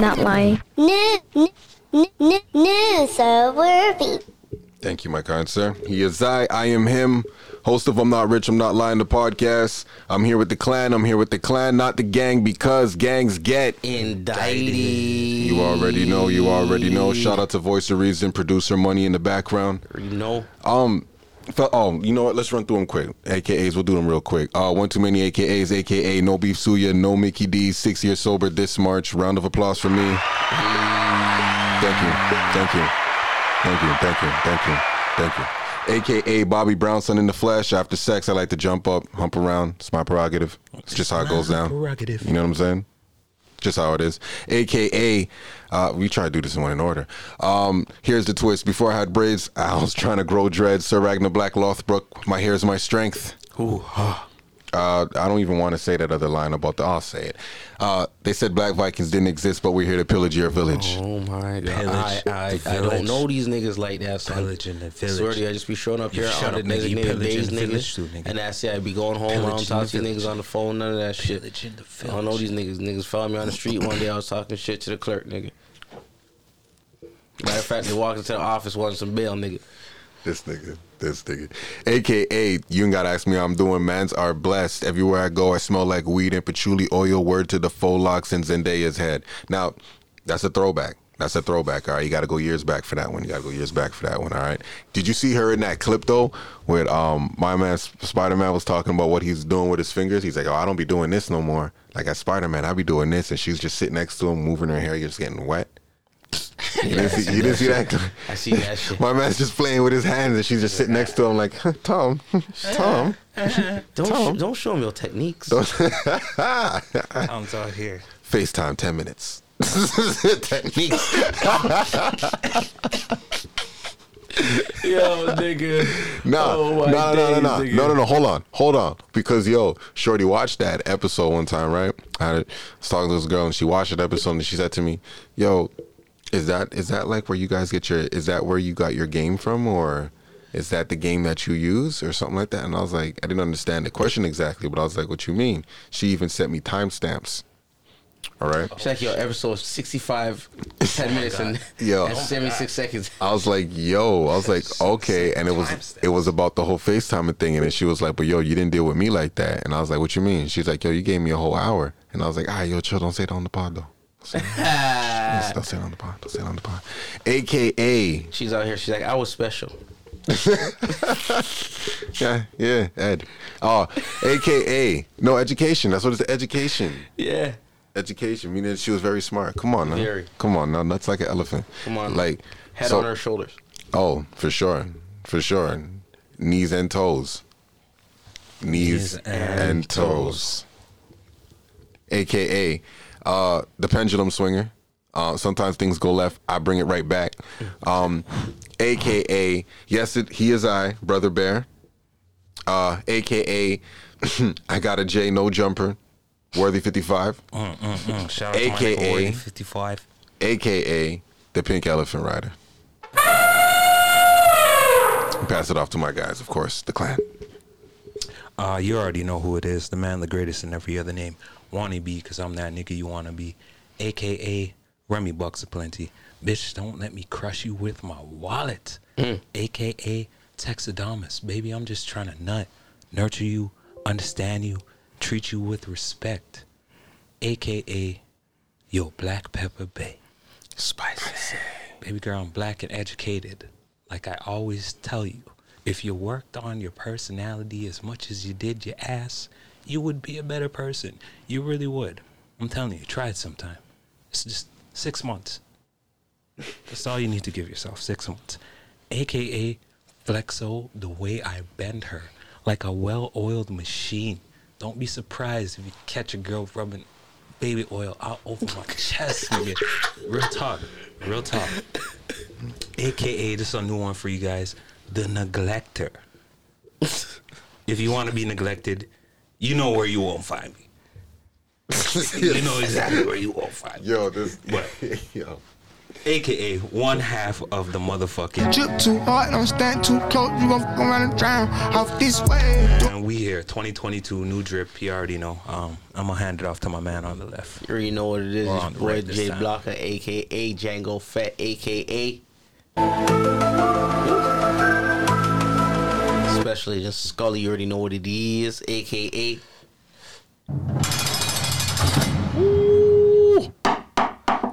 I'm not lying. New, new, new, new, new, so worthy. Thank you, my kind sir. He is I. I am him. Host of I'm Not Rich, I'm Not Lying, the podcast. I'm here with the clan. I'm here with the clan, not the gang, because gangs get. Indicted. You already know. You already know. Shout out to Voice of Reason, producer Money in the background. You know, Um, fe- oh, you know what? Let's run through them quick. AKAs, we'll do them real quick. Uh, one too many AKAs, AKA No Beef Suya, No Mickey D, six years sober this March. Round of applause for me. Thank you, thank you, thank you, thank you, thank you, thank you. AKA Bobby Brownson in the flesh. After sex, I like to jump up, hump around. It's my prerogative. It's just how it goes down. Prerogative. You know what I'm saying? Just how it is. AKA, uh, we try to do this in one in order. Um, here's the twist. Before I had braids, I was trying to grow dreads. Sir Ragnar Black my hair is my strength. Ooh, Uh, I don't even want to say that other line about the. I'll say it. Uh, they said Black Vikings didn't exist, but we're here to pillage your village. oh my god! Pillage I, I, the I don't know these niggas like that. Son. Pillage in the I village. swear to you, I just be showing up You here shut on a it, nigga. You days, the village niggas, too, nigga. and that's it. I be going home. I Pillage don't talk to you niggas on the phone. None of that shit. Pillage in the I don't know these niggas. Niggas found me on the street one day. I was talking shit to the clerk, nigga. Matter of fact, they walked into the office wanting some bail, nigga. This nigga, this nigga. AKA, you ain't gotta ask me how I'm doing. Mans are blessed. Everywhere I go, I smell like weed and patchouli oil. Word to the faux locks in Zendaya's head. Now, that's a throwback. That's a throwback. All right, you gotta go years back for that one. You gotta go years back for that one. All right. Did you see her in that clip though, with um my man Spider Man was talking about what he's doing with his fingers? He's like, oh, I don't be doing this no more. Like at Spider Man, I be doing this, and she's just sitting next to him, moving her hair, just getting wet. You didn't see, you didn't see that? I see that shit. My man's just playing with his hands, and she's just sitting next to him, like, Tom, Tom. Don't Tom. sh- don't show me your techniques. Tom's out here. FaceTime, 10 minutes. Techniques. Yo, nigga. No, Oh, no, no, no, no, no, nigga. no, no, no. Hold on, hold on. Because yo, Shorty watched that episode one time, right? I was talking to this girl, and she watched that episode, and she said to me, "Yo, is that is that like where you guys get your? Is that where you got your game from, or is that the game that you use, or something like that?" And I was like, I didn't understand the question exactly, but I was like, "What you mean?" She even sent me timestamps. All right. She's like, yo, episode 65, 10 minutes and, Yo. and 76 seconds. I was like, yo, I was like, okay, and it was it was about the whole FaceTime thing, and then she was like, but yo, you didn't deal with me like that, and I was like, what you mean? She's like, yo, you gave me a whole hour, and I was like, ah, yo, chill, don't say it on the pod though. Don't say it, don't say it on the pod. Don't say it on the pod. AKA, She's out here. She's like, I was special. yeah, yeah, Ed. Oh, AKA, no education. That's what it's education. Yeah. Education, meaning she was very smart. Come on, now. Very. Come on, now. That's like an elephant. Come on. like Head so- on her shoulders. Oh, for sure, for sure. Knees and toes. Knees, Knees and, and toes. AKA, uh, the pendulum swinger. Uh, sometimes things go left. I bring it right back. Um, AKA, yes, it, he is I, brother bear. Uh, AKA, I got a J no jumper, worthy fifty five. Mm, mm, mm. Shout out AKA. nigga Wardy, 55. AKA the Pink Elephant Rider. Pass it off to my guys, of course, the clan. Uh, you already know who it is. The man, the greatest in every other name. Wanna be, because I'm that nigga you wanna be. AKA Remy Bucks aplenty. Bitch, don't let me crush you with my wallet. Mm. AKA Texadamus. Baby, I'm just trying to nut, nurture you, understand you, treat you with respect. AKA Yo Black Pepper Bay. Spicy. Baby girl, I'm black and educated. Like I always tell you, if you worked on your personality as much as you did your ass, you would be a better person. You really would. I'm telling you, try it sometime. It's just six months. That's all you need to give yourself, six months. AKA Flexo, the way I bend her, like a well oiled machine. Don't be surprised if you catch a girl rubbing baby oil out over my chest, nigga. Real talk. Real talk. AKA, this is a new one for you guys. The neglector. if you want to be neglected, you know where you won't find me. you know exactly where you won't find. Yo, this. What? yo. AKA one half of the motherfucking. Drip too hard, don't stand too close, you gon' fuck around and drown off this way. And we here, 2022, new drip. You already know. Um, I'm gonna hand it off to my man on the left. You already know what it is. We're It's on boy right this Jay time. Blocker, aka Django Fett, aka. Especially just Scully, you already know what it is, aka. Ooh.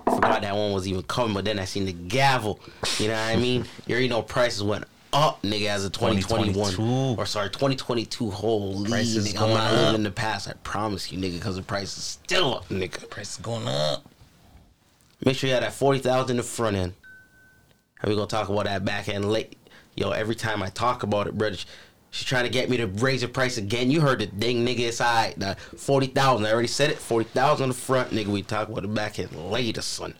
Forgot that one was even coming, but then I seen the gavel. You know what I mean? You already know prices went up, nigga, as of 2021. Or sorry, 2022. Holy Prices nigga, I'm not living in the past. I promise you, nigga, because the price is still up, nigga. Price is going up. Make sure you have that 40,000 in the front end. And we gonna talk about that back end late. Yo, every time I talk about it, brother, she's trying to get me to raise the price again. You heard the ding, nigga. It's alright. The 40,000. I already said it. 40,000 on the front, nigga. We talk about the back end later, son.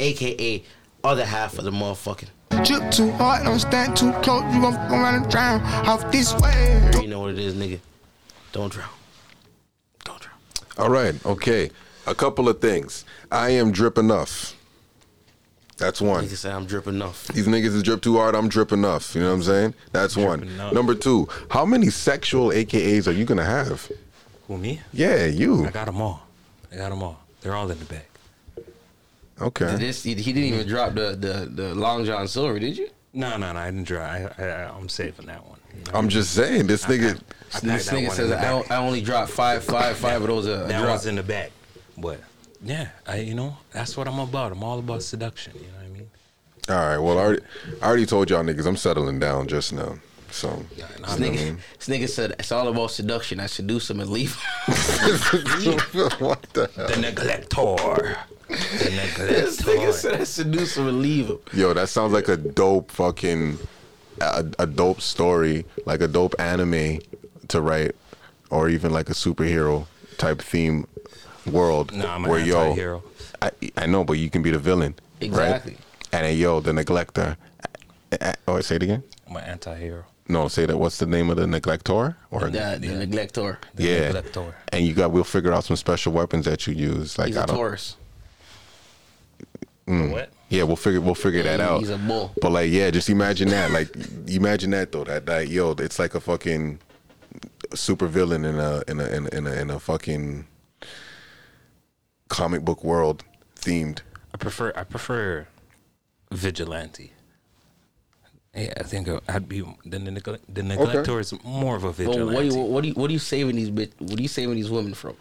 AKA other half of the motherfucking. Drip too hard, don't stand too close, you gon' fuck around and drown off this way. You know what it is, nigga. Don't drown. Don't drown. All right, okay. A couple of things. I am drip enough. That's one. Nigga say I'm dripping enough. These niggas is drip too hard. I'm drip enough. You know what I'm saying? That's one. enough. Number two. How many sexual AKAs are you gonna have? Who me? Yeah, you. I got them all. I got them all. They're all in the bag. Okay. This he, he didn't even drop the, the the Long John Silver, did you? No, no, no. I didn't draw. I, I, I'm saving that one. you know? I'm just saying, this nigga. I This packed that nigga says I, I only dropped five, five, five of those. Uh, that drop. one's in the back, But yeah, I you know that's what I'm about. I'm all about seduction. You know what I mean? All right. Well, I already, I already told y'all niggas I'm settling down just now. So. Yeah, and This I'm- nigga, this nigga said it's all about seduction. I seduce him and leave. what the hell? the neglector. The this nigga said I seduce him and leave him. Yo, that sounds like a dope fucking, a, a dope story, like a dope anime to write, or even like a superhero type theme world. Nah, I'm an where yo, anti-hero. I I know, but you can be the villain, Exactly. Right? And then yo, the neglector. Uh, Oh, say it again. I'm an anti-hero. No, say that. What's the name of the neglector? Or The, the neglector. The yeah, neglector. and you got. We'll figure out some special weapons that you use. Like He's I a don't. Taurus. Mm. What? Yeah, we'll figure we'll figure that out. he's a bull. But like, yeah, just imagine that. Like, imagine that though. That that yo, it's like a fucking super villain in a in a in a in a, in a fucking comic book world themed. I prefer I prefer vigilante. Yeah, I think I'd be the neglect, the neglector is more of a But vigilante. what do you what do you what are you saving these bit? What are you saving these women from?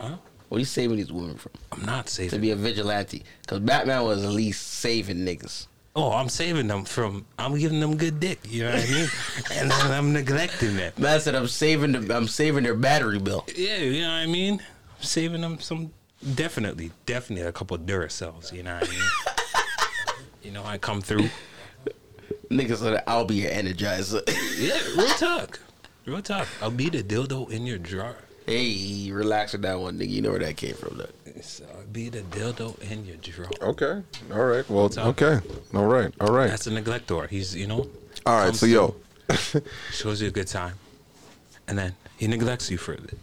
Huh? What are you saving these women from? I'm not saving. To be a vigilante, because Batman was at least saving niggas. oh, I'm saving them from. I'm giving them good dick. You know what I mean? and then I'm neglecting that. Man said I'm saving them. I'm saving their battery bill. Yeah, you know what I mean. I'm saving them some. Definitely, definitely a couple Duracells. You know what I mean? you know, I come through. Niggas said I'll be your energizer. Yeah, real talk. Real talk. I'll be the dildo in your drawer. Hey, relax with that one, nigga. You know where that came from, though. So I'll uh, be the dildo in your drawer. Okay. All right. Well. Okay. All right. All right. That's a neglector. He's, you know, All right. So yo, shows you a good time, and then he neglects you for a bit.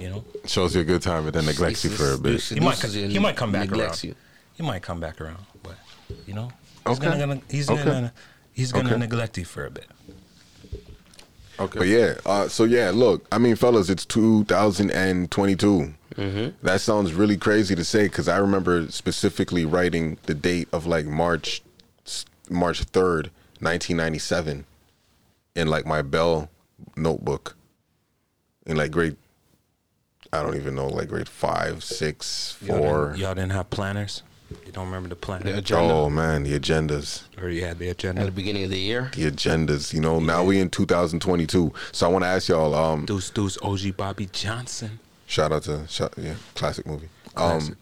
You know, shows you a good time and then neglects you for a bit. he might, Seduces he might come back neglects around. you. He might come back around, but you know, he's Okay. gonna, he's Okay. gonna, he's gonna Okay. neglect you for a bit. Okay. But yeah, uh, so yeah, look, I mean, fellas, it's 2022. Mm-hmm. That sounds really crazy to say because I remember specifically writing the date of like March, March 3rd, 1997, in like my Bell notebook, in like grade, I don't even know, like grade five, six, Y'all four. didn't, y'all didn't have planners. You don't remember the plan? The agenda Oh man, the agendas. or you had the agenda at the beginning of the year. The agendas, you know. Now we in 2022, so I want to ask y'all. Um, Deuce Deuce OG Bobby Johnson. Shout out to shout, yeah, classic movie. Classic. Um,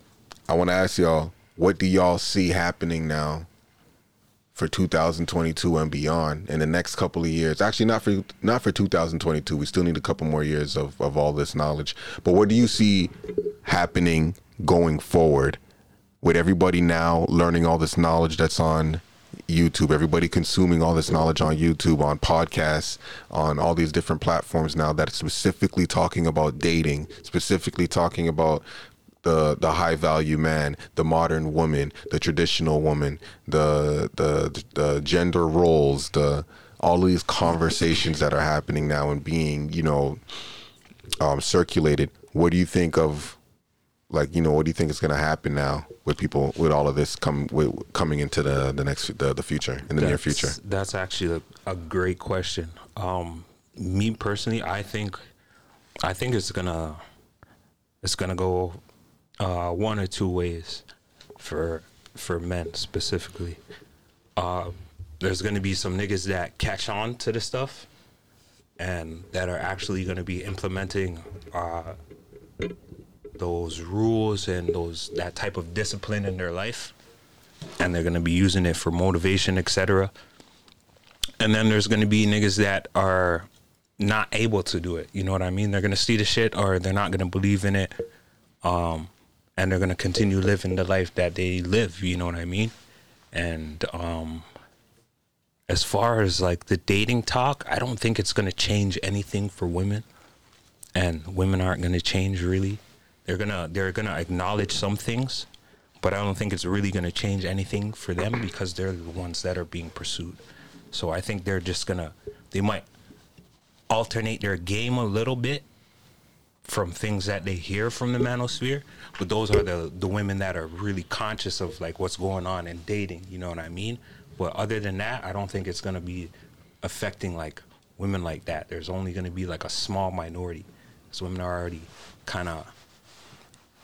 I want to ask y'all, what do y'all see happening now for 2022 and beyond in the next couple of years? Actually, not for not for 2022. We still need a couple more years of of all this knowledge. But what do you see happening going forward with everybody now learning all this knowledge that's on YouTube, everybody consuming all this knowledge on YouTube, on podcasts, on all these different platforms now that specifically talking about dating, specifically talking about the the high value man, the modern woman, the traditional woman, the the the gender roles, the all these conversations that are happening now and being you know um, circulated. What do you think of like you know what do you think is going to happen now with people with all of this come with, coming into the the next the, the future in the near future? That's actually a, a great question. Um, me personally, I think, I think it's gonna, it's gonna go uh, one or two ways for for men specifically. Uh, there's gonna be some niggas that catch on to the stuff, and that are actually gonna be implementing uh, those rules and those that type of discipline in their life and they're gonna be using it for motivation, etc. And then there's gonna be niggas that are not able to do it. You know what I mean? They're gonna see the shit or they're not gonna believe in it. Um, and they're gonna continue living the life that they live, you know what I mean? And um as far as like the dating talk, I don't think it's gonna change anything for women. And women aren't gonna change really. They're gonna they're gonna acknowledge some things, but I don't think it's really to change anything for them because they're the ones that are being pursued. So I think they're just gonna they might alternate their game a little bit from things that they hear from the manosphere, but those are the the women that are really conscious of like what's going on in dating. You know what I mean? But other than that, I don't think it's gonna be affecting like women like that. There's only gonna be like a small minority. So women are already kind of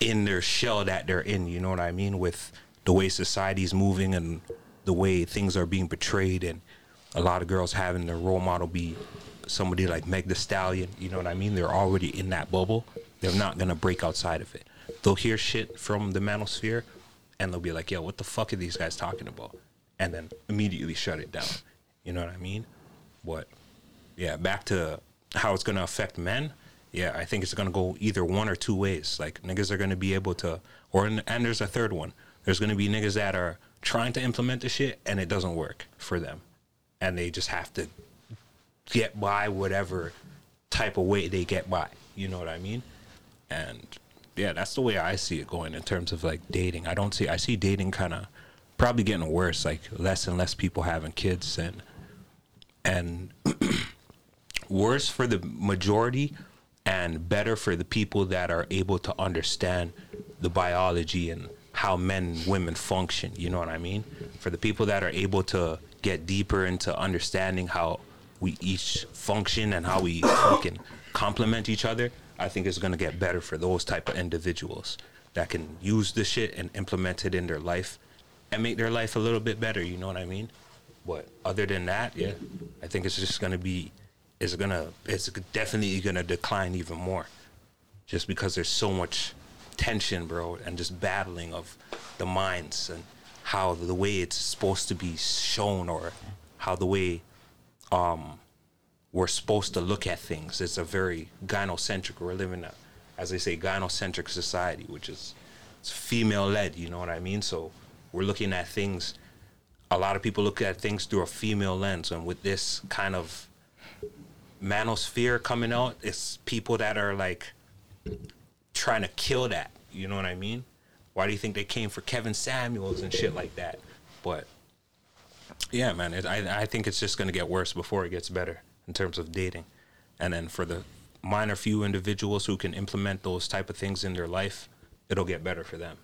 in their shell that they're in. You know what I mean? With the way society's moving and the way things are being portrayed, and a lot of girls having their role model be somebody like Meg The Stallion. You know what I mean? They're already in that bubble. They're not gonna break outside of it. They'll hear shit from the manosphere, and they'll be like, "Yo, what the fuck are these guys talking about?" And then immediately shut it down. You know what I mean? But yeah, back to how it's gonna affect men. Yeah, I think it's gonna go either one or two ways. Like niggas are gonna be able to, or and there's a third one. There's gonna be niggas that are trying to implement the shit and it doesn't work for them, and they just have to get by whatever type of way they get by. You know what I mean? And yeah, that's the way I see it going in terms of like dating. I don't see I see dating kind of probably getting worse. Like less and less people having kids and and worse for the majority and better for the people that are able to understand the biology and how men and women function you know what i mean? For the people that are able to get deeper into understanding how we each function and how we fucking complement each other i think it's to get better for those type of individuals that can use the shit and implement it in their life and make their life a little bit better you know what i mean? But other than that, yeah, I think it's just gonna be, it's gonna, it's definitely gonna decline even more, just because there's so much tension, bro, and just battling of the minds and how the way it's supposed to be shown or how the way um we're supposed to look at things. It's a very gynocentric. We're living a, as they say, gynocentric society, which is it's female led. You know what I mean? So we're looking at things a lot of people look at things through a female lens and with this kind of manosphere coming out it's people that are like trying to kill that you know what i mean? Why do you think they came for kevin samuels and shit like that? But yeah man it, I, I think it's just going to get worse before it gets better in terms of dating. And then for the minor few individuals who can implement those type of things in their life it'll get better for them.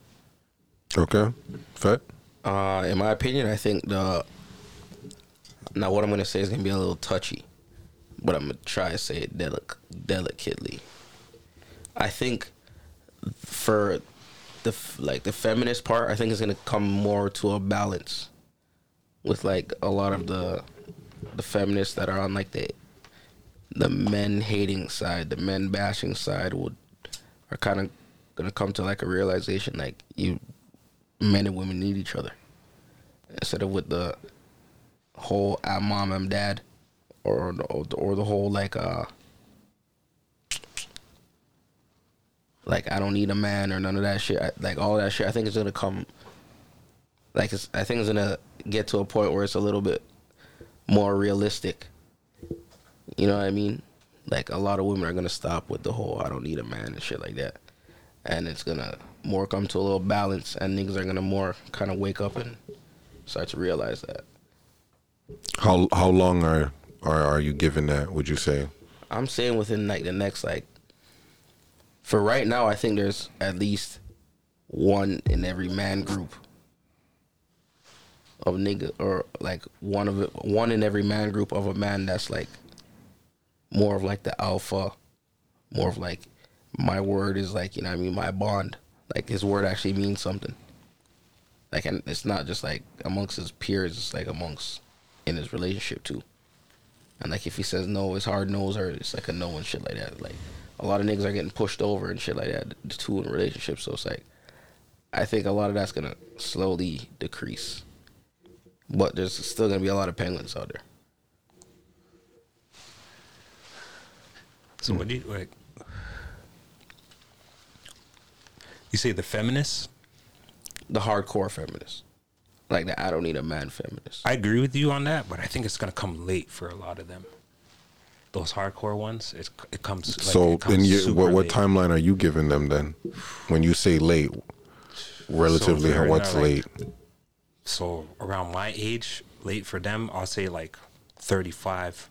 Okay, Fat. Uh, in my opinion, I think the now what I'm gonna say is gonna be a little touchy, but I'm gonna try to say it delic- delicately. I think for the like the feminist part, I think it's gonna come more to a balance with like a lot of the the feminists that are on like the the men hating side, the men bashing side would are kind of gonna come to like a realization like you men and women need each other instead of with the whole I'm mom I'm dad or or the, whole like uh like I don't need a man or none of that shit. I, like all that shit I think it's gonna come like it's, I think it's gonna get to a point where it's a little bit more realistic. You know what I mean? Like a lot of women are gonna stop with the whole I don't need a man and shit like that. And it's gonna more come to a little balance, and niggas are gonna more kind of wake up and start to realize that. How how long are are are you giving that? Would you say? I'm saying within like the next like for right now, I think there's at least one in every man group of nigga or like one of it, one in every man group of a man that's like more of like the alpha, more of like my word is like you know I mean my bond, like his word actually means something. Like and it's not just like amongst his peers, it's like amongst in his relationship too. And like if he says no, it's hard no's or it's like a no and shit like that. Like a lot of niggas are getting pushed over and shit like that The two in relationships. So it's like I think a lot of that's gonna slowly decrease. But there's still gonna be a lot of penguins out there. So what do you like? You say the feminists? The hardcore feminists. Like the I don't need a man feminist. I agree with you on that, but I think it's gonna come late for a lot of them. Those hardcore ones, it it comes. Like, so it comes then, you, what what late. timeline are you giving them then? When you say late, relatively, they're what's not, like- late? So around my age, late for them, I'll say like thirty-five,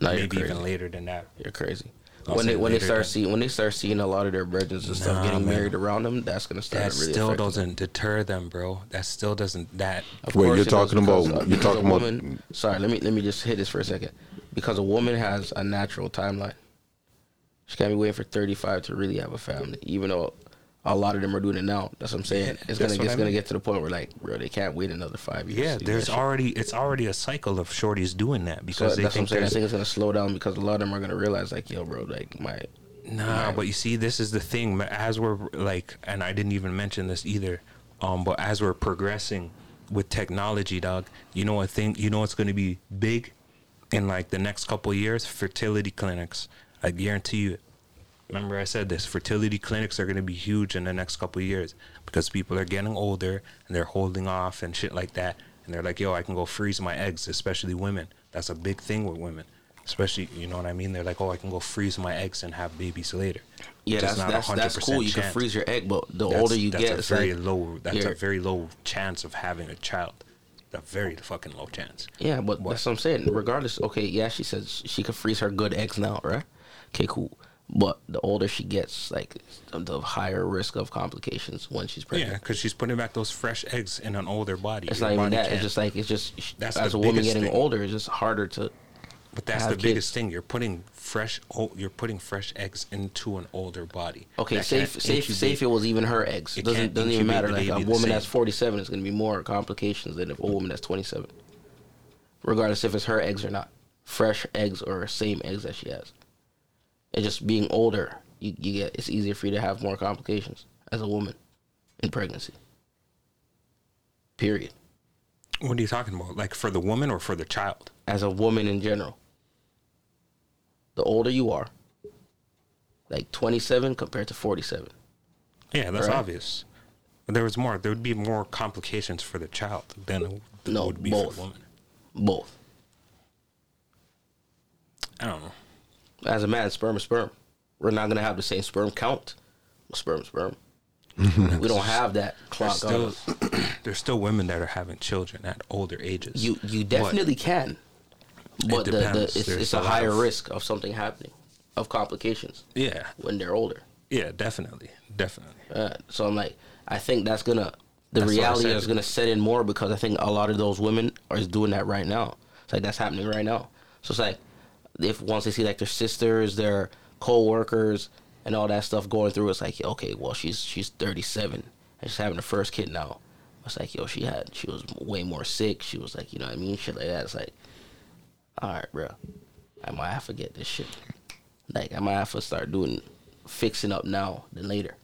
No, maybe even later than that. You're crazy. I'll when they when they start than- seeing when they start seeing a lot of their brethren and stuff getting man. married around them, that's gonna start That really That still doesn't deter them, bro. That still doesn't. That Of Wait, you're talking about- because, uh, you're talking about- woman. Sorry, let me let me just hit this for a second. Because a woman has a natural timeline. She can't be waiting for 35 to really have a family, even though a lot of them are doing it now. That's what I'm saying. It's that's gonna it's I gonna get to the point where like, bro, they can't wait another five years. yeah, there's already it's already a cycle of shorties doing that So because they that's what I'm think saying. I think it's gonna slow down because a lot of them are gonna realize like, yo, bro, like my Nah, but you see, this is the thing. As we're like, and I didn't even mention this either. Um, but as we're progressing with technology, dog, you know what thing? You know what's going to be big in like the next couple years? Fertility clinics. I guarantee you. it. Remember, I said this. Fertility clinics are going to be huge in the next couple of years because people are getting older and they're holding off and shit like that. And they're like, "Yo, I can go freeze my eggs," especially women. That's a big thing with women. Especially, you know what I mean? They're like, oh, I can go freeze my eggs and have babies later. yeah, that's not that's, that's 100% cool. You can freeze your egg, but the That's- older you that's get, a very like, low. That's a very low chance of having a child. A very fucking low chance. Yeah, but that's what I'm saying. Regardless, okay, yeah, she says she could freeze her good eggs now, right? Okay, cool. But the older she gets, like the higher risk of complications when she's pregnant. Yeah, because she's putting back those fresh eggs in an older body. It's Your not even body that. It's just like it's just That's as a woman getting thing. older, it's just harder to. But that's the biggest kids. thing. You're putting fresh. You're putting fresh eggs into an older body. Okay, that safe, safe, safe. It was even her eggs. It It doesn't doesn't even matter. Like a woman that's 47 is going to be more complications than if a woman that's 27. Regardless if it's her eggs or not, fresh eggs or same eggs that she has. And just being older, you, you get it's easier for you to have more complications as a woman in pregnancy. Period. What are you talking about? Like for the woman or for the child? As a woman in general, the older you are, like 27 compared to 47. Yeah, that's Right. obvious. But there was more. There would be more complications for the child than there No, would be both. for the woman. Both. I don't know. As a man, sperm is sperm. We're not gonna have the same sperm count. Sperm, sperm. we don't have that clock on still, there's still women that are having children at older ages. You you But- definitely can, but the, the it's, it's a a higher of- risk of something happening, of complications yeah, when they're older. yeah, definitely, definitely. Uh, so I'm like, I think that's gonna the That's reality is gonna set in more because I think a lot of those women are doing that right now. It's like that's happening right now. So it's like if once they see like their sisters, their co-workers, and all that stuff going through, it's like okay, well she's she's 37 and she's having her first kid now. It's like yo, she had she was way more sick. She was like you know what I mean, shit like that. It's like, all right, bro, I might have to get this shit. Like I might have to start doing fixing up now than later.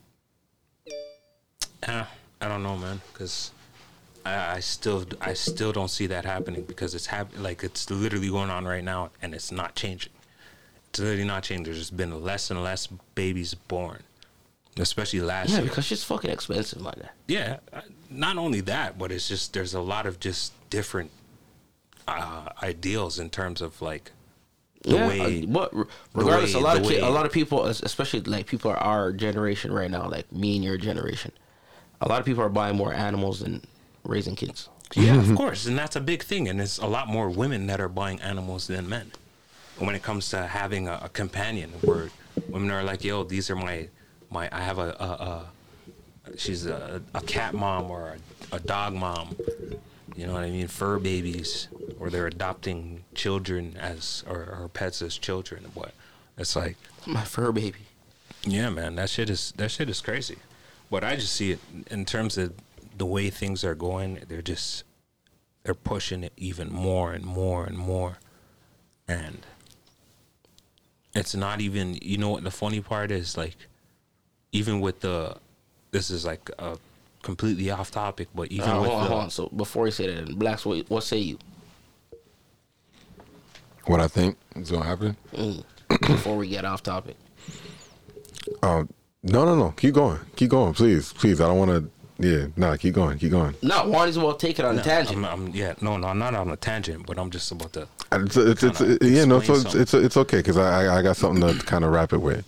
Uh, I don't know, man, because I, I still I still don't see that happening because it's hap- like it's literally going on right now and it's not changing. It's literally not changing. There's just been less and less babies born, especially last Yeah, year. because shit's fucking expensive, my guy. Yeah, uh, not only that, but it's just there's a lot of just different uh, ideals in terms of like the yeah, way uh, but regardless, way- a lot of way- a lot of people, especially like people are our generation right now, like me and your generation. A lot of people are buying more animals than raising kids. Yeah, of mm-hmm. course, and that's a big thing. And there's a lot more women that are buying animals than men. When it comes to having a, a companion, where women are like, "Yo, these are my my. I have a, a, a she's a, a cat mom or a, a dog mom. You know what I mean? Fur babies, or they're adopting children as or, or pets as children. But it's like, My fur baby. yeah, man, that shit is that shit is crazy. But I just see it in terms of the way things are going. They're just they're pushing it even more and more and more, and it's not even. You know what the funny part is? Like, even with the, this is like a completely off topic, but even Uh, with hold on, the, hold on. So before you say that, blacks, what, what say you? What I think is gonna happen? before we get off topic. Um, no, no, no. Keep going. Keep going, please, please. I don't want to. Yeah, nah. Keep going. Keep going. No, one is about take it on a tangent. I'm, I'm, yeah, no, no, I'm not on a tangent, but I'm just about to. It's, it's, it's, Kinda yeah, no. So it's it's, it's okay because I I- I got something to kind of wrap it with.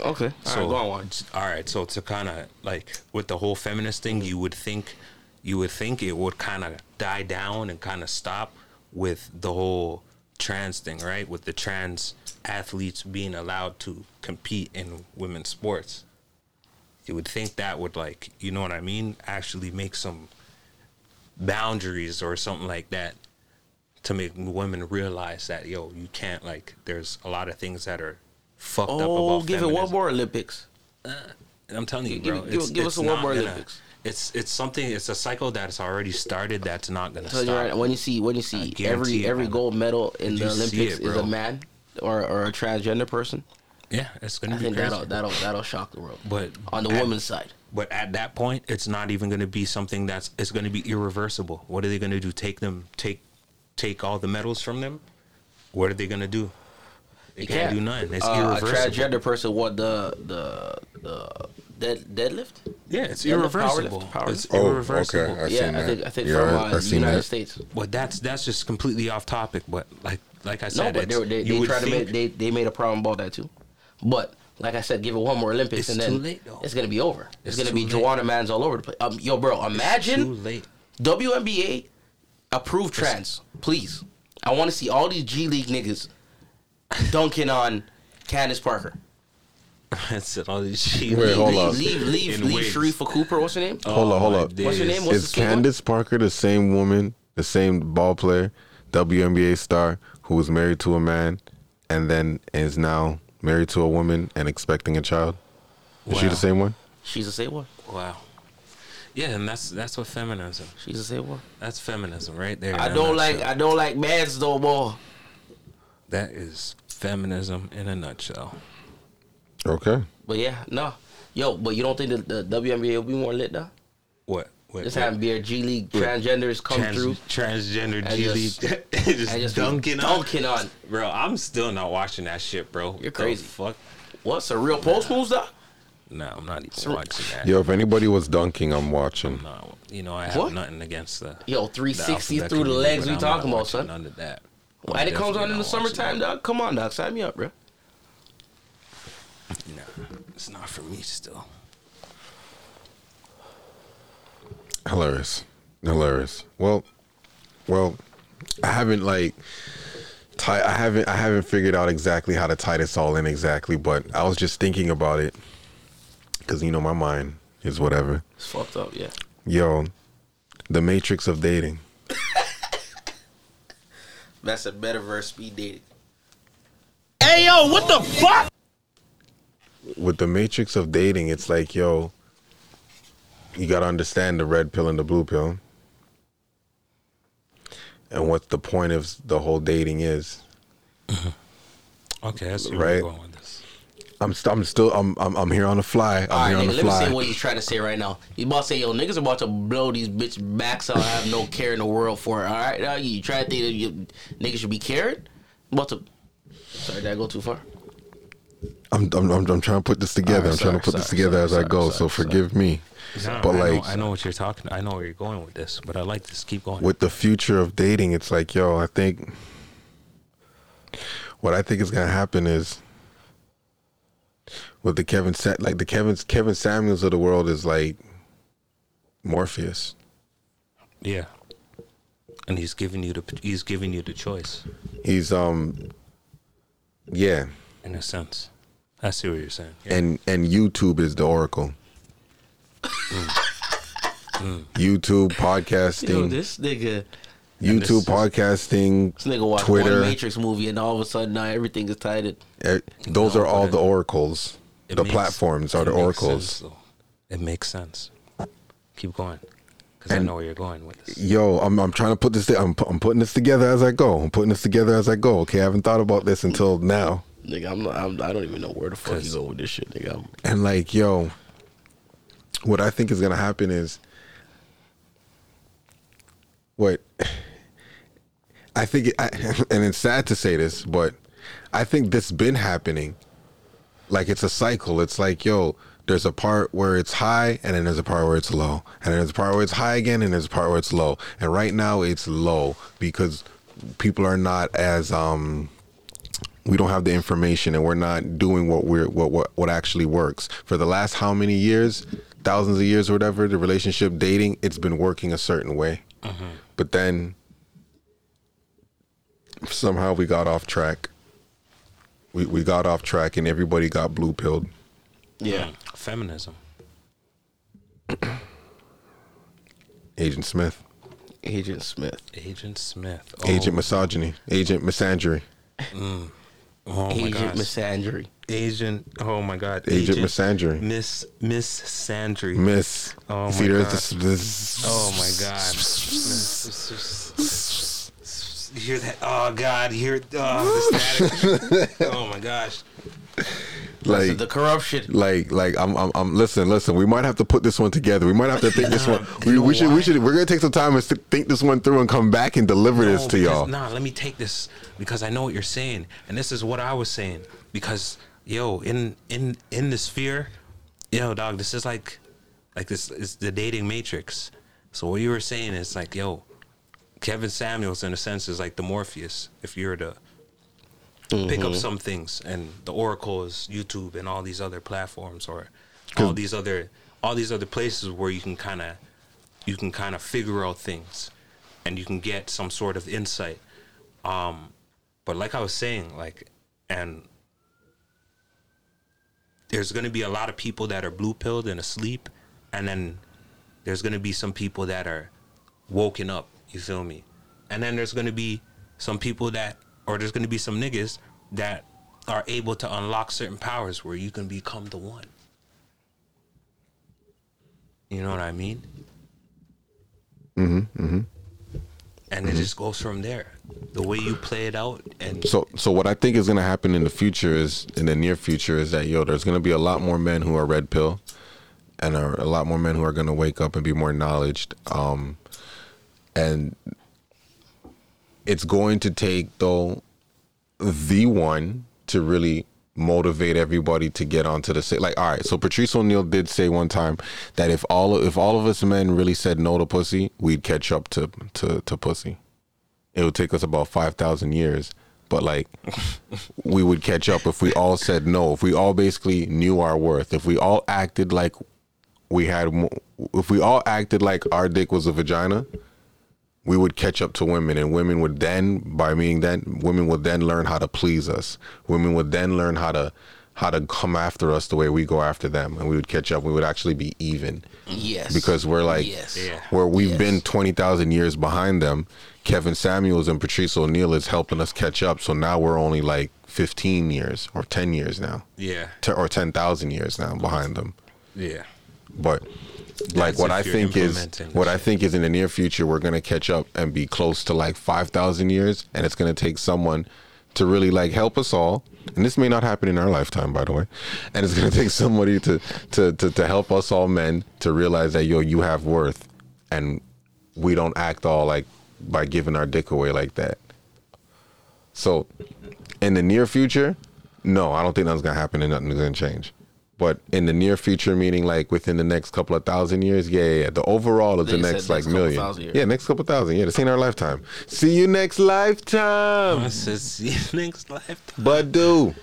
okay, all So right, go on, Juan. all right, so to kind of like with the whole feminist thing, you would think, you would think it would kind of die down and kind of stop with the whole trans thing, right? With the trans athletes being allowed to compete in women's sports, you would think that would like, you know what I mean? Actually make some boundaries or something like that to make women realize that yo, you can't like. There's a lot of things that are fucked up Oh, about give it one more Olympics. Uh, I'm telling you, bro. give- it's, give it's us a one more Olympics. It's it's something. It's a cycle that's already started. That's not gonna you stop. right, when you see when you see every every gold medal in the Olympics it, is a man or or a transgender person, yeah, it's gonna I be think crazy. that'll that'll that'll shock the world. but on the at- women's side, But at that point, it's not even going to be something that's. It's going to be irreversible. What are they going to do? Take them? Take take all the medals from them? What are they going to do? They you can't, do nothing. It's uh, a transgender person what the the the dead, deadlift? yeah, it's Yeah, the irreversible. powerlift- powerlift. It's Oh, irreversible. okay. I yeah, seen I think I think Yeah, from uh, I the seen United that. States. But that's that's just completely off topic. But like like I said, No, but they they, you they would tried to make they, they made a problem about that too. But like I said, give it one more Olympics It's and then too late, though. it's gonna be over. It's, It's gonna be. Joanna Mans all over the place. Um, yo, bro, too imagine late. WNBA approve trans, please. I want to see all these G League niggas dunking on Candace Parker. That's it. All these shit. Wait, hold leave, up. leave, leave, In leave. Sharifa Cooper. What's her name? Hold up, hold my up. What's her days. name? What's Is the skin? Candace Parker the same woman, the same ball player, WNBA star who was married to a man and then is now married to a woman and expecting a child? Is she the same one? She's the same one. Wow. Yeah, and that's that's what feminism. She's the same one. That's feminism right there. I don't like. I don't like mans no more. That is feminism in a nutshell. Okay. But yeah, no. Yo, but you don't think the, the WNBA will be more lit though? What? What Just what- having be a G League transgenders come trans, through transgender G just- League just, and just be dunking on. dunking on. Bro, I'm still not watching that shit, bro. You're The crazy. fuck? What's a real post moves though? No, I'm not even watching that. Yo, if anybody was dunking, I'm watching. No, you know I have What? nothing against the. Yo, the 360 alphabet through the legs we talking about, son. None of that. Well, and it comes on in the summertime, that. dog. Come on, dog. Sign me up, bro. Nah, it's not for me still. Hilarious. Hilarious. Well, well, I haven't like tie I haven't I haven't figured out exactly how to tie this all in exactly, but I was just thinking about it cuz you know my mind is whatever. It's fucked up, yeah. Yo, the matrix of dating. That's a metaverse speed dating. Hey yo, what the fuck? With the matrix of dating, it's like, yo, you got to understand the red pill and the blue pill. And what the point of the whole dating is. Mm-hmm. Okay, I see where Right. you're going with this. I'm st- I'm still I'm I'm, I'm here on the fly. I'm All right, here on nigga, the let me see say what he's trying to say right now. You about to say, yo, niggas are about to blow these bitch backs out. I have no care in the world for it. All right, now you try to think that you niggas should be caring? about to. Sorry, did I go too far? I'm, I'm, I'm, I'm trying to put this together. Alright, I'm trying to sorry, put this together sorry, as I go. sorry, so sorry, forgive me. No, But I like know, I know what you're talking. I know where you're going with this, but I like this. Keep going. with the future of dating, it's like, yo, I think what I think is gonna happen is with the Kevin Sa- like the Kevin Kevin Samuels of the world is like Morpheus. Yeah. And he's giving you the he's giving you the choice He's um yeah, in a sense. I see what you're saying. Yeah. and and YouTube is the oracle. Mm. Mm. YouTube Yo, podcasting, this nigga, YouTube this podcasting, this nigga watched Twitter. one Matrix movie, and all of a sudden now everything is tied. in. those No, are all the oracles. The makes- platforms are the oracles. sense, it makes sense. Keep going, because I know where you're going with this. Yo, I'm I'm trying to put this. I'm I'm putting this together as I go. I'm putting this together as I go. Okay, I haven't thought about this until now. Nigga, I'm, not, I'm I don't even know where the fuck you go with this shit, nigga. I'm, And like, yo, what I think is gonna happen is what I think, I, and it's sad to say this, but I think this been happening. Like it's a cycle. It's like, yo, there's a part where it's high, and then there's a part where it's low, and then there's a part where it's high again, and there's a part where it's low. And right now, it's low because people are not as um we don't have the information and we're not doing what we're what what, what actually works for the last how many years thousands of years or whatever the relationship dating it's been working a certain way. Mm-hmm. But then somehow we got off track. We, we got off track and everybody got blue pilled. Yeah. Mm-hmm. Feminism. agent smith. Agent Smith. Agent Smith. agent misogyny. Agent misandry mm. Oh Agent gosh. Misandry. Agent. Oh my God. Agent Misandry. Miss Miss Sandry. miss Oh my see God. this, this Oh my God. You hear that? Oh God. You hear oh, the static. oh my gosh. like the corruption. like like I'm, I'm I'm listen listen we might have to put this one together we might have to think this one we, we should we should we're gonna take some time and think this one through and come back and deliver this to because- y'all Nah, let me take this because I know what you're saying, and this is what I was saying. Because yo, in in in the sphere, yo, dog, this is like like this is the dating matrix. So what you were saying is like, yo, Kevin Samuels in a sense is like the Morpheus. If you're to pick up some things, and the Oracle is YouTube and all these other platforms, or all these other all these other places where you can kind of you can kind of figure out things and you can get some sort of insight. Um but like i was saying like and there's going to be a lot of people that are blue pilled and asleep. And then there's going to be some people that are woken up you feel me and then there's going to be some people that or there's going to be some niggas that are able to unlock certain powers where you can become the one you know what i mean Mm-hmm. Mm-hmm. and it just goes from there. The way you play it out, and so so what I think is gonna happen in the future is in the near future is that yo there's gonna be a lot more men who are red pill and are a lot more men who are gonna wake up and be more knowledged um and it's going to take though the one to really motivate everybody to get onto the like all right so patrice o'neill did say one time that if all if all of us men really said no to pussy we'd catch up to to, to pussy. It would take us about 5000 years but like we would catch up if we all said no if we all basically knew our worth if we all acted like we had if we all acted like our dick was a vagina we would catch up to women and women would then by meaning then women would then learn how to please us women would then learn how to how to come after us the way we go after them and we would catch up we would actually be even Yes. because we're like Yes. Yeah. where we've Yes. been 20,000 years behind them Kevin Samuels and Patrice O'Neill is helping us catch up so now we're only like 15 years or 10 years now yeah, Te- or 10,000 years now behind them yeah, but like what I think is what I think is in the near future we're gonna catch up and be close to like five thousand years, and it's gonna take someone to really like help us all. And this may not happen in our lifetime, by the way. And it's gonna take somebody to to to, to help us all men to realize that yo, you have worth, and we don't act all like by giving our dick away like that. So, in the near future, no, I don't think nothing's gonna happen and nothing's gonna change. But in the near future, meaning like within the next couple of thousand years, yeah, yeah. yeah. The overall of They the next next like million. Yeah, next couple thousand. Yeah, this ain't our lifetime. See you next lifetime. I said, see you next lifetime. But do.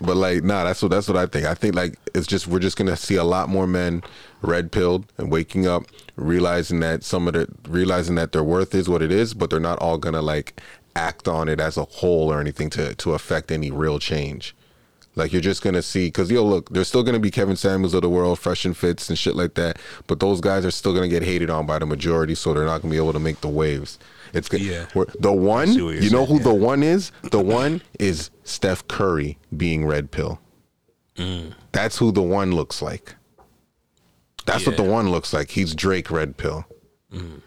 But like, nah, that's what that's what I think. I think like it's just we're just gonna see a lot more men red pilled and waking up, realizing that some of the realizing that their worth is what it is, but they're not all gonna like act on it as a whole or anything to to affect any real change. Like you're just gonna see, cause yo, look, there's still gonna be Kevin Samuels of the world, Fresh and Fits and shit like that. But those guys are still gonna get hated on by the majority, so they're not gonna be able to make the waves. It's good. Yeah. The one, you know who saying, the one is? The one is Steph Curry being red pill. Mm. That's who the one looks like. That's what the one looks like. He's Drake red pill. Mm.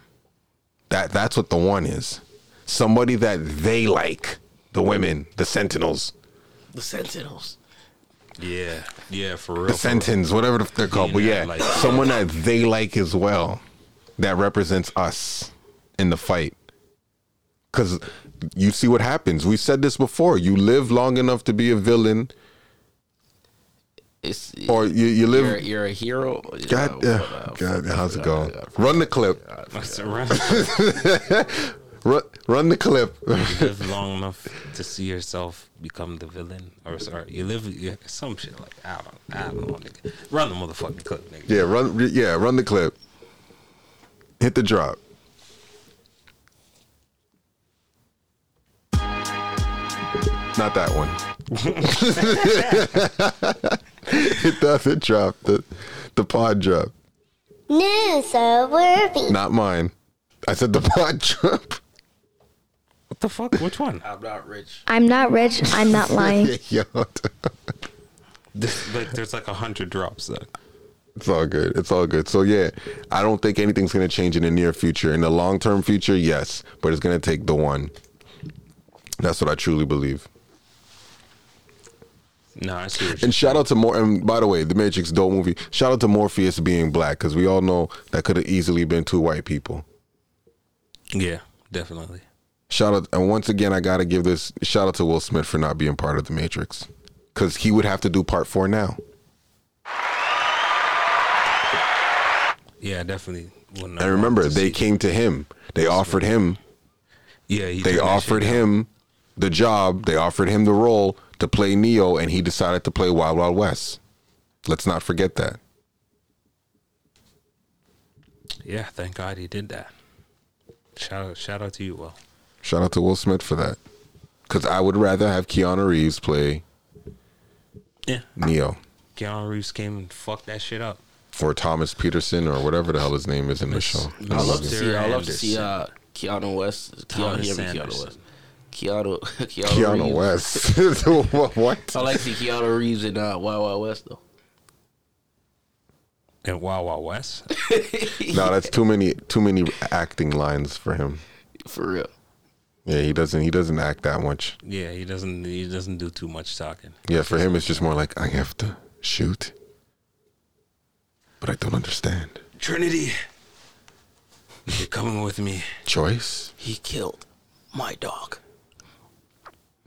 That that's what the one is. Somebody that they like. The women, the sentinels, The Sentinels. Yeah, yeah, for real. the for real. sentins, whatever they're called. But yeah, like- someone that they like as well, that represents us in the fight. Because you see what happens. We said this before. You live long enough to be a villain, It's or you, you live. you're, you're a hero. God, Uh, God, how's it going? Run the clip. I said, run, Run, run the clip. you live long enough to see yourself become the villain, or sorry, you live yeah, some shit like I don't, I don't know, nigga. Run the motherfucking clip, nigga. yeah, run. Yeah, run the clip. Hit the drop. Not that one. Hit the other drop. The the pod drop. News so worthy. Not mine. I said the pod drop. What the fuck? Which one? I'm not rich. I'm not rich. I'm not lying. Yo, This, like, there's like a hundred drops. Though. it's all good. It's all good. So yeah, I don't think anything's gonna change in the near future. In the long term future, yes, but it's gonna take the one. That's what I truly believe. No, I see what And shout out to more. And by the way, the Matrix dope movie. Shout out to Morpheus being black because we all know that could have easily been two white people. Yeah, definitely. Shout out, and once again, I gotta give this shout out to Will Smith for not being part of the Matrix because he would have to do part four now. Yeah, definitely. And remember, they came to him. They offered him. Yeah, he They offered him the job. They offered him the role to play Neo, and he decided to play Wild Wild West. Let's not forget that. Yeah, thank God he did that. Shout out, shout out to you, Will. Shout out to Will Smith for that. Because I would rather have Keanu Reeves play Yeah, Neo. Keanu Reeves came and fucked that shit up. or Thomas Peterson or whatever the hell his name is in the show. I love to see. I love to see uh, Keanu West. Keanu, Thomas hear me, Keanu West. Keanu. Keanu, Keanu West. what? I like to see Keanu Reeves in uh, Wild Wild West though. And Wild Wild West. No, that's too many too many acting lines for him. For real. Yeah, he doesn't he doesn't act that much. Yeah, he doesn't. He doesn't do too much talking. Yeah, for him it's just more like I have to shoot, but I don't understand. Trinity, you're coming with me. Choice. He killed my dog.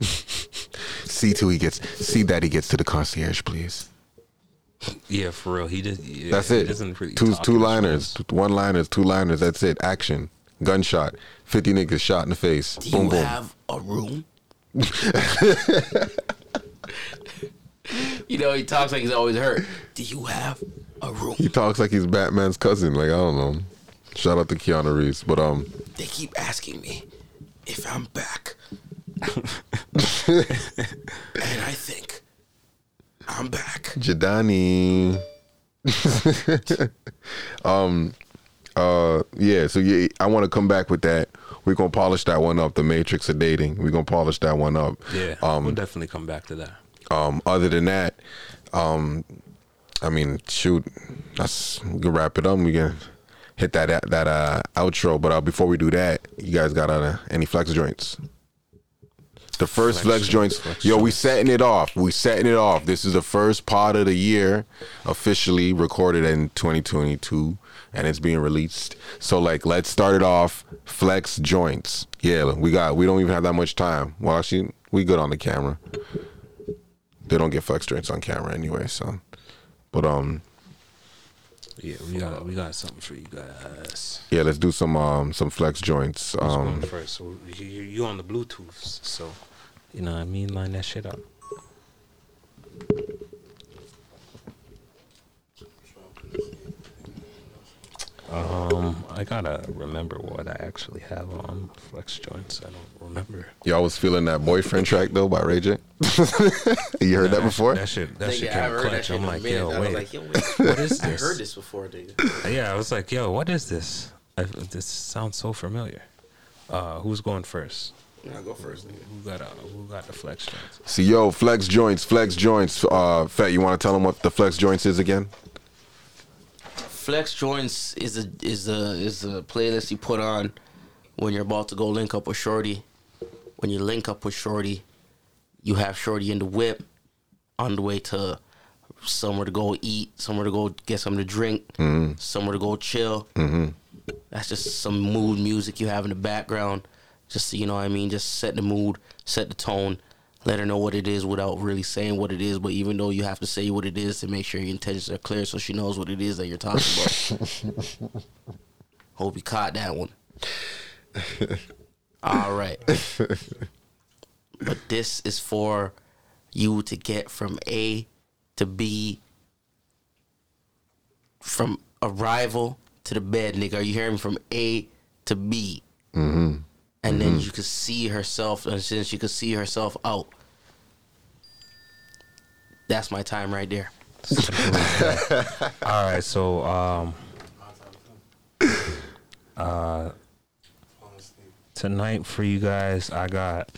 See till he gets see that he gets to the concierge, please. Yeah, for real. He just. Yeah, That's it. really two two liners, one liners, two liners. That's it. Action, gunshot, fifty niggas shot in the face. Do boom you boom. have a room? you know, he talks like he's always hurt. Do you have a room? He talks like he's Batman's cousin. Like I don't know. Shout out to Keanu Reeves, but um, They keep asking me if I'm back. and I think I'm back. Jadani. um, uh, yeah. So yeah, I want to come back with that. We're gonna polish that one up. The Matrix of dating. We're gonna polish that one up. Yeah, Um, we'll definitely come back to that. Um, other than that, um, I mean, shoot, that's we can wrap it up. We can hit that that uh, outro. But uh, before we do that, you guys got uh, any flex joints? The first flex, Flex joints, joints, flex yo, we setting it off. We setting it off. This is the first part of the year, officially recorded in 2022, and it's being released. So like, let's start it off. Flex joints. Yeah, we got. We don't even have that much time. Well, actually, we good on the camera. They don't get flex joints on camera anyway. So But um, Yeah, we got we got something for you guys. yeah, let's do some um some flex joints. Um, first? So you, you you on the Bluetooths, so you know what I mean. Line that shit up. Um, I gotta remember what I actually have on flex joints. I don't remember. y'all was feeling that boyfriend track though by Ray J. you heard that before? That shit, that Nigga, shit I came haven't heard that clutch. I'm like, yo, wait, like, yo, what is I this? heard this before, nigga. Yeah, I was like, yo, what is this? I, this sounds so familiar. Uh, who's going first? I'll go first, nigga. Who got uh, who got the flex joints? See, yo, flex joints, flex joints. Uh, Fat, you want to tell them what the flex joints is again? Flex joints is a is a is a playlist you put on when you're about to go link up with Shorty. When you link up with Shorty, you have Shorty in the whip on the way to somewhere to go eat, somewhere to go get something to drink, mm-hmm. somewhere to go chill. Mm-hmm. That's just some mood music you have in the background. Just so you know what I mean, just set the mood, set the tone, let her know what it is without really saying what it is. But even though you have to say what it is to make sure your intentions are clear, so she knows what it is that you're talking about. Hope you caught that one. All right. but this is for you to get from A to B, from arrival to the bed, nigga. Are you hearing me? From A to B. Mm-hmm. And then you could see herself, and since she could see herself out. That's my time right there. All right, so um, uh, tonight for you guys, I got,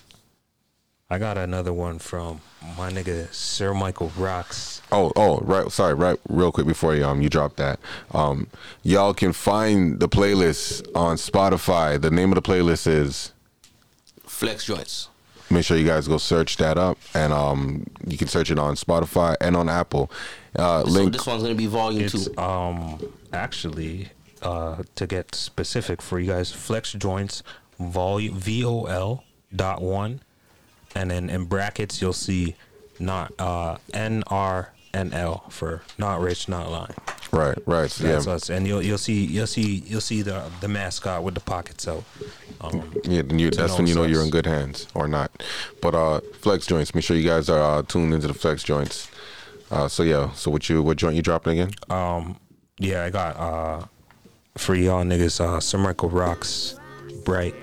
I got another one from my nigga Sir Michael Rocks. Oh, oh, right. Sorry, right. Real quick before you um you drop that, um, y'all can find the playlist on Spotify. The name of the playlist is. Flex joints. Make sure you guys go search that up, and um, you can search it on Spotify and on Apple. Uh, So link. this one's gonna be volume It's two. um actually uh to get specific for you guys, Flex Joints volume V O L dot one, and then in brackets you'll see not uh N R N L for not rich, not lying. right, right. So, That's yeah, us, and you'll you'll see you'll see you'll see the the mascot with the pockets out. Um, yeah. Then you, that's when you know know you're in good hands, or not. But uh, flex joints. Make sure you guys are uh, tuned into the flex joints. Uh, so yeah. So what you what joint you dropping again? um, yeah, I got uh for y'all niggas, uh, Sir Michael Rocks, bright.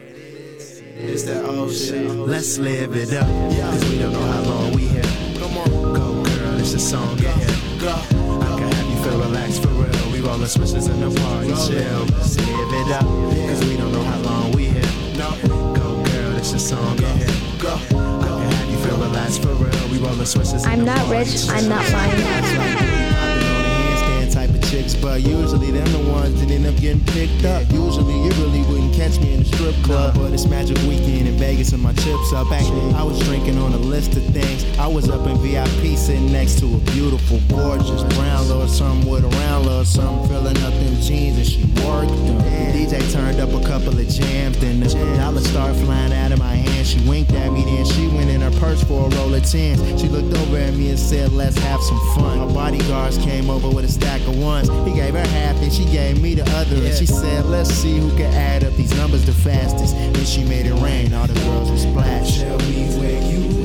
It's that old shit. Let's live it up. Cause we don't know how long we here. Come on. Go, girl, it's a song. Get here. Go. I can have you feel relaxed for real. We rollin' switches in the party. Chill. Let's live it up. Cause we don't know how long we here. No. Go, girl, it's a song. Get here. Go. I can have you feel relaxed for real. We rollin' switches in I'm the not rich, I'm not lying. Chicks, but usually them the ones that end up getting picked up. Usually you really wouldn't catch me in a strip club, but it's magic weekend in Vegas and my chips up. Actually, I was drinking on a list of things. I was up in VIP sitting next to a beautiful, gorgeous brown little something with a round little something, filling up them jeans and she worked them. The DJ turned up a couple of jams, then the dollars start flying out of my hand. She winked at me, then she went in her purse for a roll of tens. She looked over at me and said, "Let's have some fun." Her bodyguards came over with a stack of ones. He gave her half, and she gave me the other. And she said, "Let's see who can add up these numbers the fastest." Then she made it rain. All the girls were splashed. Tell me where you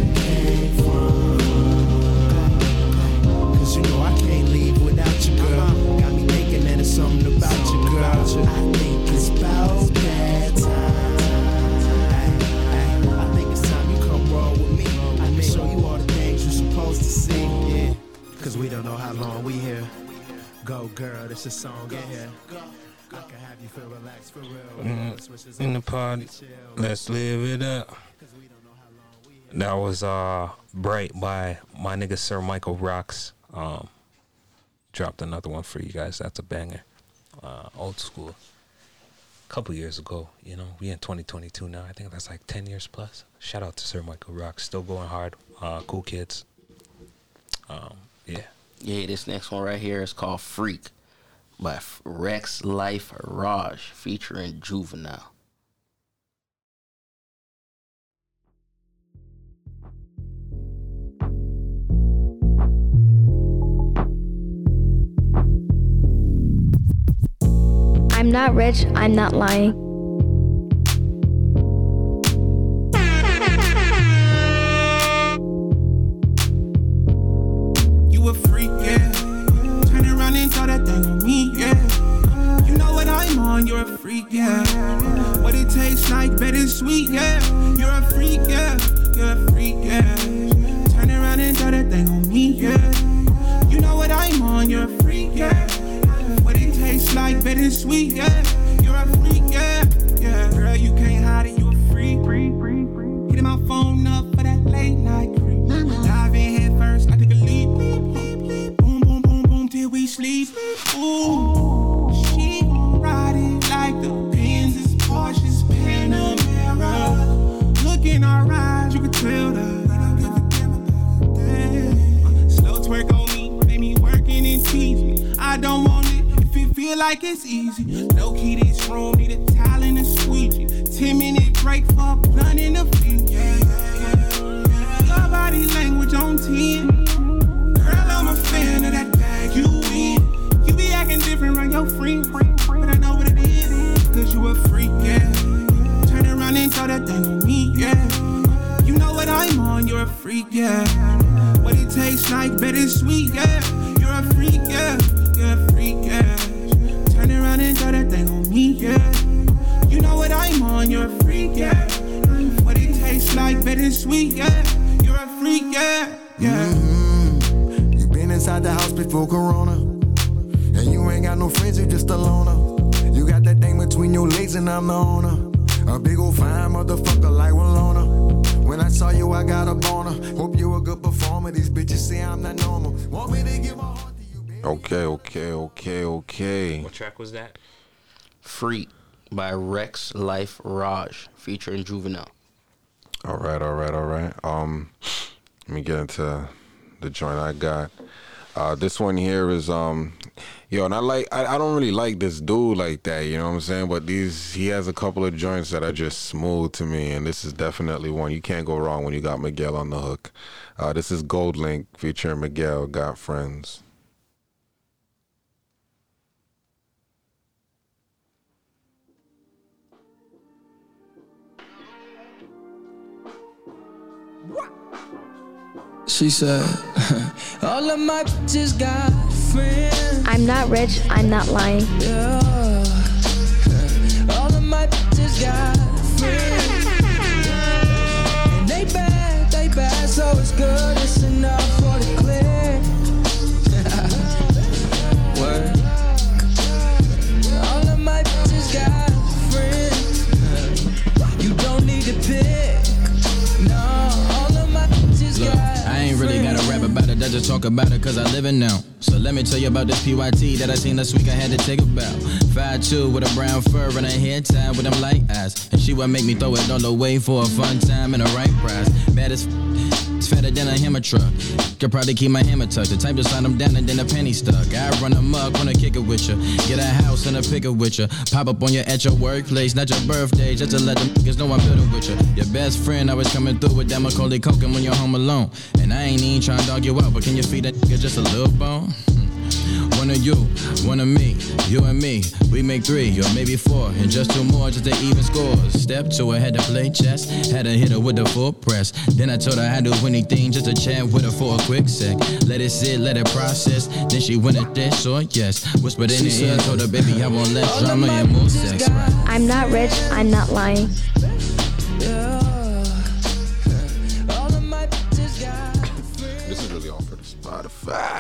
in the party. Let's live it up. That was uh Bright by my nigga Sir Michael Rocks. Um dropped another one for you guys. That's a banger. Uh old school. A couple years ago, you know. We in 2022 now. I think that's like 10 years plus. Shout out to Sir Michael Rocks. Still going hard. Uh cool kids. Um yeah. Yeah, this next one right here is called Freak by Rexx Life Raj featuring Juvenile. I'm not rich, I'm not lying. On, you're a freak, yeah. What it tastes like, bittersweet, yeah. You're a freak, yeah. You're a freak, yeah. Turn around and throw that thing on me, yeah. You know what I'm on, you're a freak, yeah. What it tastes like, bittersweet, yeah. You're a freak, yeah. Yeah, girl, you can't hide it, you a freak. Hitting my phone up for that late night creep. Dive in head first, I take a leap. Boom, boom, boom, boom, till we sleep. Ooh, Slow twerk on me, make me working and tease me. I don't want it if it feel like it's easy. Key, this room need a towel and a squeegee. Ten minute break for. Yeah, yeah, yeah. Your body language on 10. A freak, yeah. What it tastes like, bittersweet, yeah. You're a freak, yeah. You're a freak, yeah. Turn around and throw that thing on me, yeah. You know what I'm on, you're a freak, yeah. What it tastes like, bittersweet, yeah. You're a freak, yeah. Mm-hmm. Yeah. You been inside the house before Corona. And you ain't got no friends, you just a loner. You got that thing between your legs and I'm the owner. A big old fine motherfucker like Walona. When I saw you, I got a boner. Hope you a good performer. These bitches say I'm not normal. Want me to give my heart to you, baby? Okay, okay, okay, okay. What track was that? Freak by Rexx Life Raj featuring Juvenile. All right, all right, all right. Um, let me get into the joint I got. Uh, this one here is um, yo, and I like I, I don't really like this dude like that, you know what I'm saying? But these he has a couple of joints that are just smooth to me, and this is definitely one you can't go wrong when you got Miguel on the hook. Uh, this is GoldLink featuring Miguel Got Friends. She said, All of my bitches got friends. I'm not rich, I'm not lying. Yeah. All of my bitches got friends. And they bad, they bad, so it's good, it's enough I just talk about it cause I live it now. So let me tell you about this PYT that I seen last week I had to take a bow. 5'2 with a brown fur and a hair tie with them light eyes. And she would make me throw it all away for a fun time and a right prize. Bad as fatter than a hammer truck. Could probably keep my hammer tucked. The type to sign them down and then a penny stuck. I run a mug, wanna kick it with ya. Get a house and a pick it with ya. Pop up on you at your workplace, not your birthday, just to let them niggas know I'm building with ya. Your best friend always coming through with that Macaulay Culkin when you're home alone. And I ain't even trying to dog you out, but can you feed that nigga just a little bone? One of you, one of me, you and me. We make three or maybe four, and just two more just to even scores. Step two, I had to play chess, had to hit her with the full press. Then I told her I'd do anything just to chat with her for a quick sec. Let it sit, let it process. Then she went at this or yes. Whispered in she her ear, told her baby I want less drama and more sex. I'm not rich, I'm not lying. Yeah. All of my bitches got This is really all for the Spotify.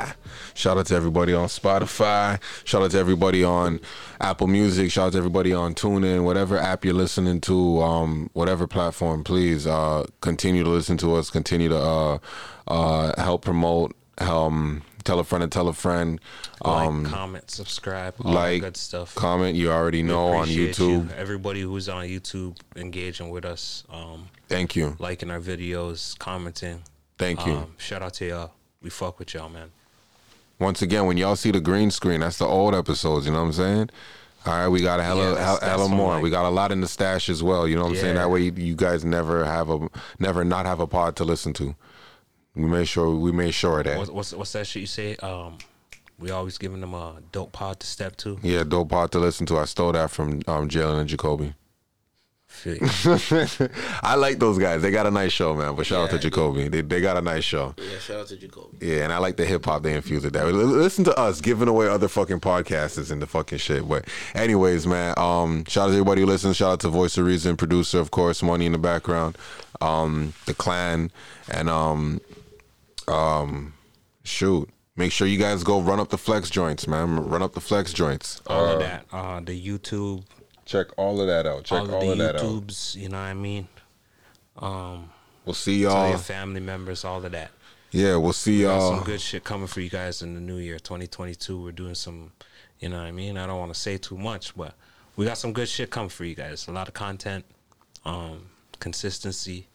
Shout out to everybody on Spotify. Shout out to everybody on Apple Music. Shout out to everybody on TuneIn. Whatever app you're listening to, um, whatever platform, please uh, continue to listen to us. Continue to uh, uh, help promote. Um, tell a friend and tell a friend. Um, like, comment, subscribe, all like, good stuff. comment. You already know on YouTube. you. Everybody who's on YouTube engaging with us, um, Thank you. liking our videos, commenting. Thank you. Um, shout out to y'all. We fuck with y'all, man. Once again, when y'all see the green screen, that's the old episodes. You know what I'm saying? All right, we got a hella, Yeah, that's- hella, that's hella more. like- we got a lot in the stash as well. You know what I'm saying? That way, you, you guys never have a, never not have a pod to listen to. We made sure we made sure of that. What's, what's what's that shit you say? Um, We always giving them a dope pod to step to. Yeah, dope pod to listen to. I stole that from um, Jalen and Jacoby. Feel you. I like those guys. They got a nice show, man. But shout out to Jacoby. They, they got a nice show. Yeah, shout out to Jacoby. Yeah, and I like the hip hop they infused with that. L- Listen to us giving away other fucking podcasters and the fucking shit. But anyways, man, um, shout out to everybody who listens. Shout out to Voice of Reason, producer, of course, Money in the background, um, the clan, and um, um, shoot. Make sure you guys go run up the flex joints, man. Run up the flex joints. all Uh, of that. Uh, the YouTube, Check all of that out. Check all all, of the of that out. You know what I mean? Um, We'll see y'all. your family members, all of that. Yeah, we'll see y'all. some good shit coming for you guys in the new year, 2022. We're doing some, you know what I mean? I don't want to say too much, but we got some good shit coming for you guys. A lot of content, um, consistency,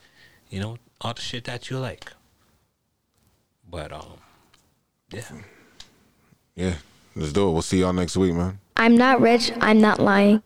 you know, all the shit that you like. But um, yeah. Yeah, let's do it. We'll see y'all next week, man. I'm not rich, I'm not lying.